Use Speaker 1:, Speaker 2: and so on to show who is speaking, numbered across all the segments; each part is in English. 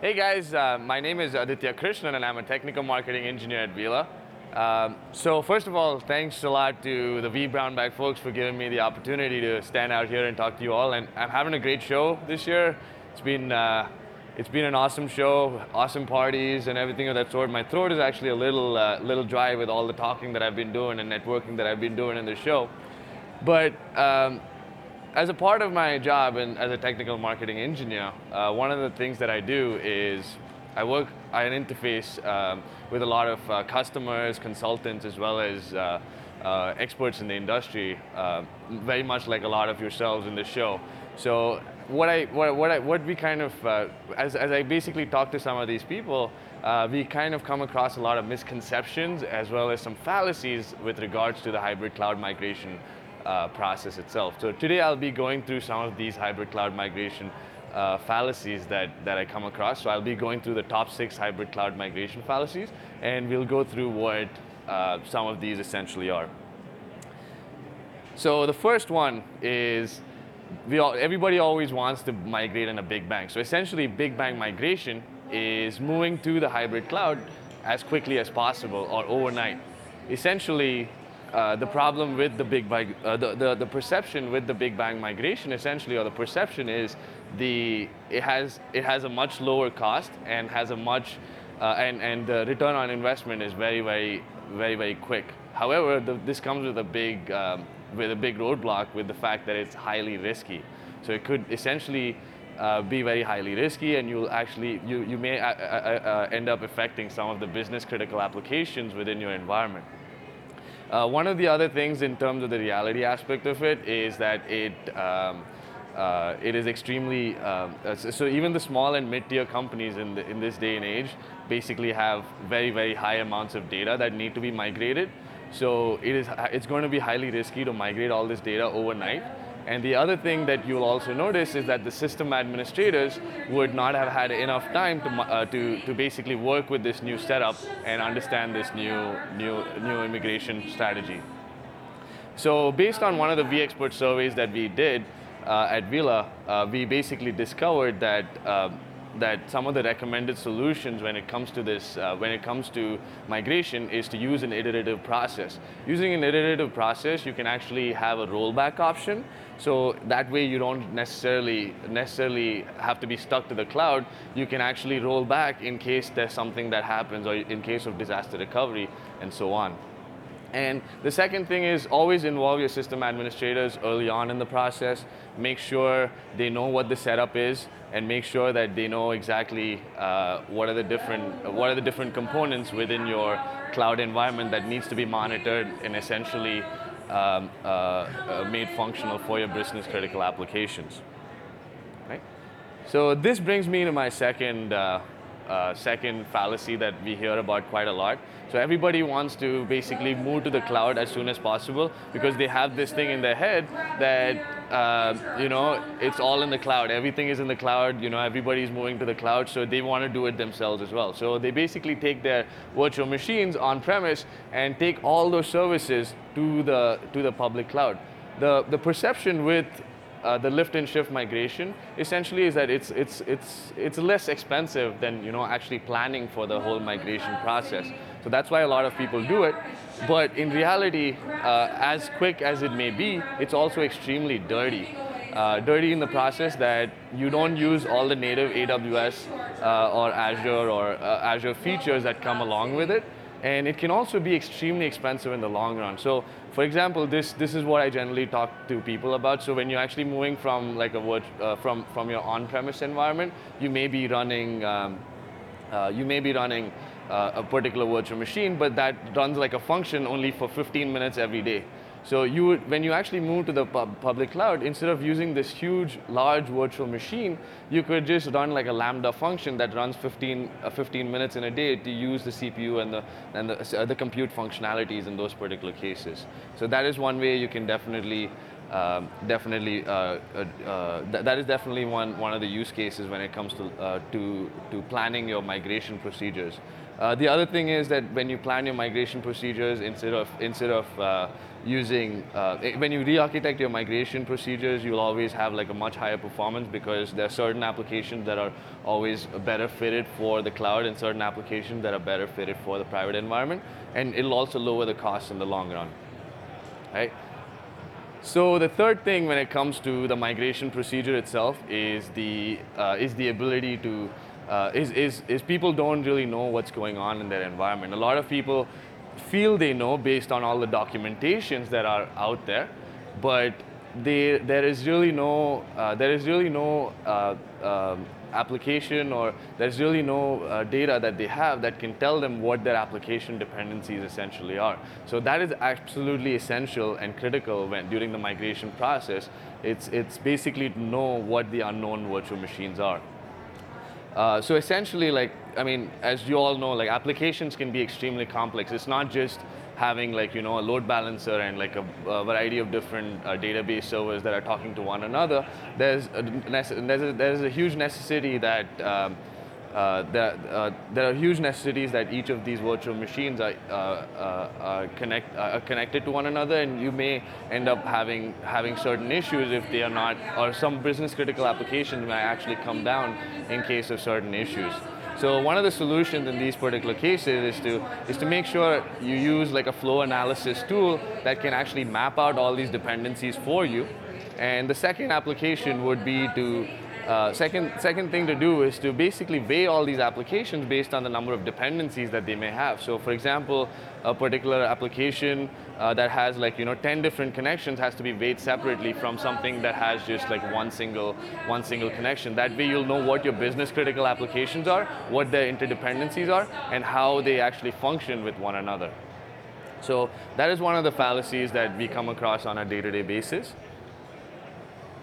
Speaker 1: Hey guys, uh, my name is Aditya Krishnan and I'm a technical marketing engineer at Uila. Um, so first of all, thanks a lot to the vBrownBag folks for giving me the opportunity to stand out here and talk to you all. And I'm having a great show this year. It's been uh, it's been an awesome show, awesome parties and everything of that sort. My throat is actually a little uh, little dry with all the talking that I've been doing and networking that I've been doing in the show. But um, as a part of my job and as a technical marketing engineer, uh, one of the things that I do is I work, I interface um, with a lot of uh, customers, consultants, as well as uh, uh experts in the industry, uh, very much like a lot of yourselves in the show. So what I, what, what, I, what we kind of, uh, as, as I basically talk to some of these people, we kind of come across a lot of misconceptions as well as some fallacies with regards to the hybrid cloud migration uh, process itself. So today I'll be going through some of these hybrid cloud migration uh, fallacies that, that I come across. So I'll be going through the top six hybrid cloud migration fallacies, and we'll go through what uh, some of these essentially are. So the first one is we all, everybody always wants to migrate in a big bang. So essentially, big bang migration is moving to the hybrid cloud as quickly as possible or overnight. Essentially, uh, the problem with the big bang, uh, the, the, the perception with the big bang migration essentially, or the perception is the, it has, it has a much lower cost and has a much, uh, and, and the return on investment is very, very, very, very quick. However, the, this comes with a big, um, with a big roadblock with the fact that it's highly risky. So it could essentially uh, be very highly risky and you'll actually, you, you may uh, uh, end up affecting some of the business critical applications within your environment. Uh, one of the other things in terms of the reality aspect of it is that it um, uh, it is extremely um, uh, so even the small and mid-tier companies in the, in this day and age basically have very very high amounts of data that need to be migrated. So it is it's going to be highly risky to migrate all this data overnight. And the other thing that you'll also notice is that the system administrators would not have had enough time to, uh, to, to basically work with this new setup and understand this new, new, new immigration strategy. So based on one of the vExpert surveys that we did uh, at Uila, uh, we basically discovered that uh, that some of the recommended solutions when it comes to this, uh, when it comes to migration is to use an iterative process. Using an iterative process, you can actually have a rollback option. So that way you don't necessarily, necessarily have to be stuck to the cloud. You can actually roll back in case there's something that happens or in case of disaster recovery and so on. And the second thing is always involve your system administrators early on in the process. Make sure they know what the setup is and make sure that they know exactly uh, what are the different what are the different components within your cloud environment that needs to be monitored and essentially um, uh, uh, made functional for your business critical applications. Right? So this brings me to my second uh, second fallacy that we hear about quite a lot. So everybody wants to basically move to the cloud as soon as possible because they have this thing in their head that uh, you know it's all in the cloud. Everything is in the cloud. You know everybody's moving to the cloud, so they want to do it themselves as well. So they basically take their virtual machines on premise and take all those services to the to the public cloud. The the perception with uh, the lift and shift migration essentially is that it's, it's, it's, it's less expensive than you know, actually planning for the whole migration process. So that's why a lot of people do it. But in reality, uh, as quick as it may be, it's also extremely dirty. Uh, dirty in the process that you don't use all the native AWS uh, or Azure or uh, Azure features that come along with it and it can also be extremely expensive in the long run. So, for example, this this is what I generally talk to people about. So, when you're actually moving from like a uh, from from your on-premise environment, you may be running um, uh, you may be running uh, a particular virtual machine, but that runs like a function only for 15 minutes every day. So you would, when you actually move to the pub public cloud, instead of using this huge, large virtual machine, you could just run like a Lambda function that runs 15, uh, 15 minutes in a day to use the CPU and the, and the, uh, the compute functionalities in those particular cases. So that is one way you can definitely um, definitely uh, uh, uh, th- that is definitely one one of the use cases when it comes to uh, to to planning your migration procedures. Uh, the other thing is that when you plan your migration procedures, instead of instead of uh, using uh, when you re-architect your migration procedures, you'll always have like a much higher performance because there are certain applications that are always better fitted for the cloud and certain applications that are better fitted for the private environment, and it'll also lower the cost in the long run, right? So the third thing when it comes to the migration procedure itself is the uh, is the ability to uh, is, is is people don't really know what's going on in their environment. A lot of people feel they know based on all the documentations that are out there, but they, there is really no uh, there is really no uh, um, application or there's really no uh, data that they have that can tell them what their application dependencies essentially are. So that is absolutely essential and critical when during the migration process. It's, it's basically to know what the unknown virtual machines are. Uh, so essentially, like, I mean, as you all know, like applications can be extremely complex. It's not just having like, you know, a load balancer and like a, a variety of different uh, database servers that are talking to one another. There's a, there's a, there's a huge necessity that um, uh, there, uh, there are huge necessities that each of these virtual machines are, uh, uh, are, connect, are connected to one another, and you may end up having having certain issues if they are not, or some business critical applications may actually come down in case of certain issues. So one of the solutions in these particular cases is to is to make sure you use like a flow analysis tool that can actually map out all these dependencies for you. And the second application would be to uh, second, second thing to do is to basically weigh all these applications based on the number of dependencies that they may have. So for example, a particular application uh, that has like, you know, 10 different connections has to be weighed separately from something that has just like one single, one single connection. That way you'll know what your business critical applications are, what their interdependencies are, and how they actually function with one another. So that is one of the fallacies that we come across on a day-to-day basis.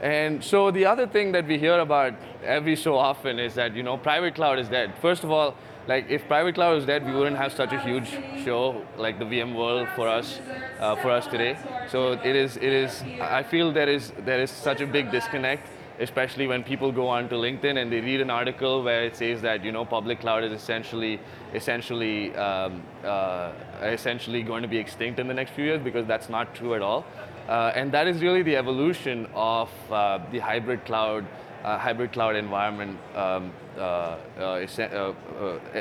Speaker 1: And so the other thing that we hear about every so often is that you know private cloud is dead. First of all, like if private cloud is dead, we wouldn't have such a huge show like the VMworld for us uh, for us today. So it is it is I feel there is there is such a big disconnect, especially when people go onto LinkedIn and they read an article where it says that you know public cloud is essentially essentially um, uh, essentially going to be extinct in the next few years because that's not true at all. Uh, and that is really the evolution of uh, the hybrid cloud, uh, hybrid cloud environment, um, uh, uh,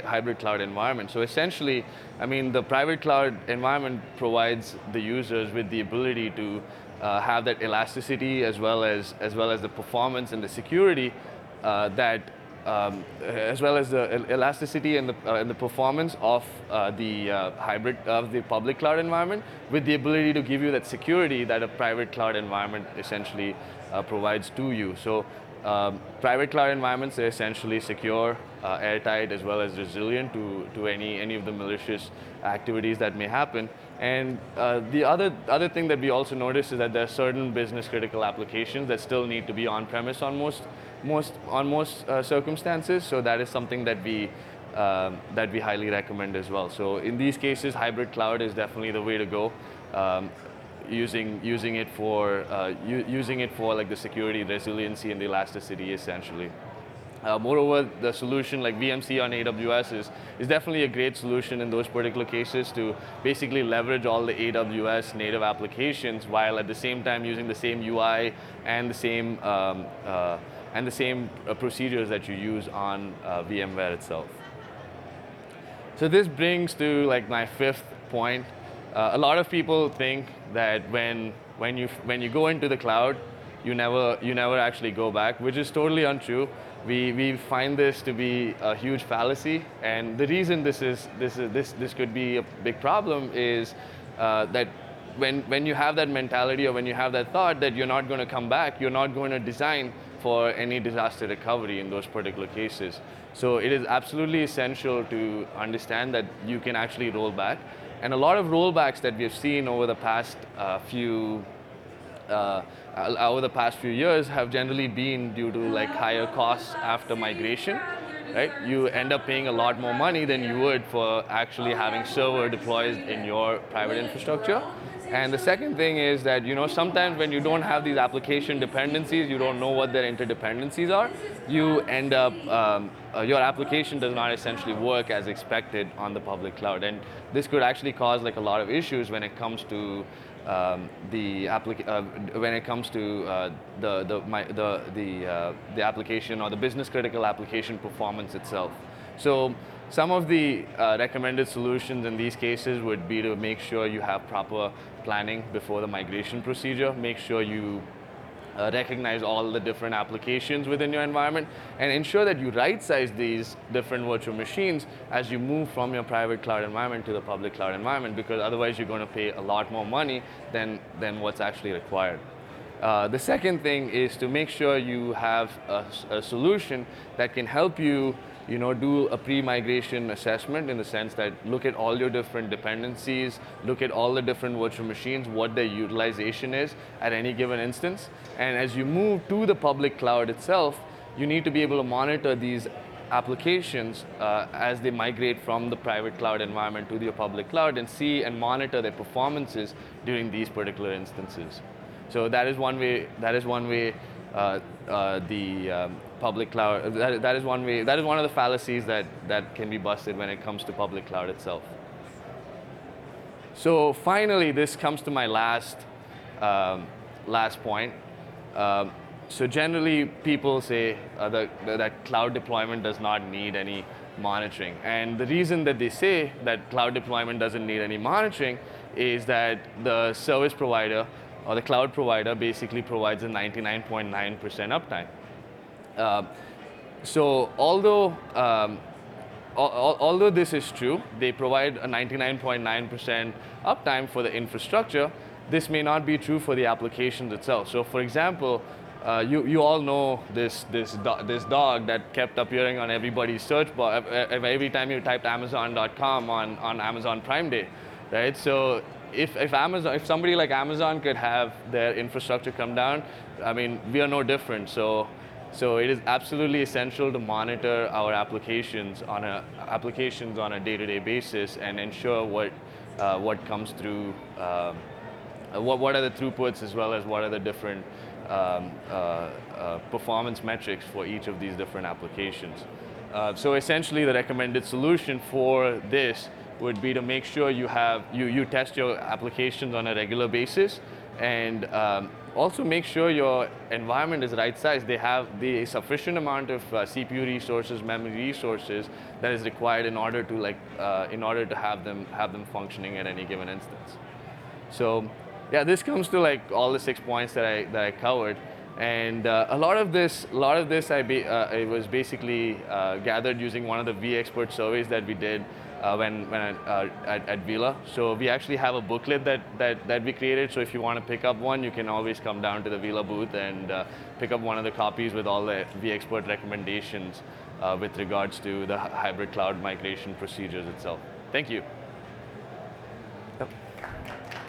Speaker 1: hybrid cloud environment. So essentially, I mean, the private cloud environment provides the users with the ability to have that elasticity as well as as well as the performance and the security that um, as well as the elasticity and the, uh, and the performance of uh, the uh, hybrid of the public cloud environment with the ability to give you that security that a private cloud environment essentially uh, provides to you. So um, private cloud environments are essentially secure, uh, airtight, as well as resilient to, to any, any of the malicious activities that may happen. And uh, the other, other thing that we also notice is that there are certain business critical applications that still need to be on premise on most most on most uh, circumstances. So that is something that we um, that we highly recommend as well. So in these cases, hybrid cloud is definitely the way to go. Um, using using it for uh, using it for like the security, resiliency, and the elasticity essentially. Uh, moreover, the solution like VMC on AWS is, is definitely a great solution in those particular cases to basically leverage all the AWS native applications while at the same time using the same UI and the same um, uh, and the same uh, procedures that you use on uh, VMware itself. So this brings to like my fifth point. Uh, a lot of people think that when when you when you go into the cloud, you never you never actually go back, which is totally untrue. We we find this to be a huge fallacy, and the reason this is this is this this could be a big problem is uh, that when when you have that mentality or when you have that thought that you're not going to come back, you're not going to design for any disaster recovery in those particular cases. So it is absolutely essential to understand that you can actually roll back. And a lot of rollbacks that we have seen over the past uh, few uh, over the past few years have generally been due to like higher costs after migration right? You end up paying a lot more money than you would for actually having server deployed in your private infrastructure And the second thing is that you know sometimes when you don't have these application dependencies, you don't know what their interdependencies are. You end up um, uh, your application does not essentially work as expected on the public cloud, and this could actually cause like a lot of issues when it comes to um, the applic- uh, when it comes to uh, the the my, the the uh, the application or the business critical application performance itself. So some of the uh, recommended solutions in these cases would be to make sure you have proper planning before the migration procedure. Make sure you uh, recognize all the different applications within your environment and ensure that you right size these different virtual machines as you move from your private cloud environment to the public cloud environment because otherwise you're going to pay a lot more money than, than what's actually required. Uh, the second thing is to make sure you have a, a solution that can help you you know, do a pre-migration assessment in the sense that look at all your different dependencies, look at all the different virtual machines, what their utilization is at any given instance. And as you move to the public cloud itself, you need to be able to monitor these applications uh, as they migrate from the private cloud environment to the public cloud and see and monitor their performances during these particular instances. So that is one way. That is one way uh, uh, the um, public cloud. That, that is one way. That is one of the fallacies that that can be busted when it comes to public cloud itself. So finally, this comes to my last um, last point. Um, so generally, people say uh, that, that cloud deployment does not need any monitoring, and the reason that they say that cloud deployment doesn't need any monitoring is that the service provider or the cloud provider basically provides a 99.9% uptime. Uh, so although um, although this is true, they provide a 99.9% uptime for the infrastructure. This may not be true for the applications itself. So, for example, uh, you, you all know this, this, do- this dog that kept appearing on everybody's search bar every time you typed Amazon.com on, on Amazon Prime Day, right? So if, if Amazon, if somebody like Amazon could have their infrastructure come down, I mean, we are no different. So, so it is absolutely essential to monitor our applications on a applications on a day-to-day basis and ensure what uh, what comes through. Um, what, what are the throughputs as well as what are the different um, uh, uh, performance metrics for each of these different applications. Uh, so essentially the recommended solution for this would be to make sure you have you, you test your applications on a regular basis and um, also make sure your environment is right sized. They have the sufficient amount of uh, CPU resources, memory resources that is required in order to like uh, in order to have them have them functioning at any given instance. So yeah, this comes to like all the six points that I that I covered. And uh, a lot of this, a lot of this, I be, uh, it was basically uh, gathered using one of the vExpert surveys that we did uh, when, when uh, at, at Uila. So we actually have a booklet that, that, that we created. So if you want to pick up one, you can always come down to the Uila booth and uh, pick up one of the copies with all the vExpert recommendations uh, with regards to the hybrid cloud migration procedures itself. Thank you.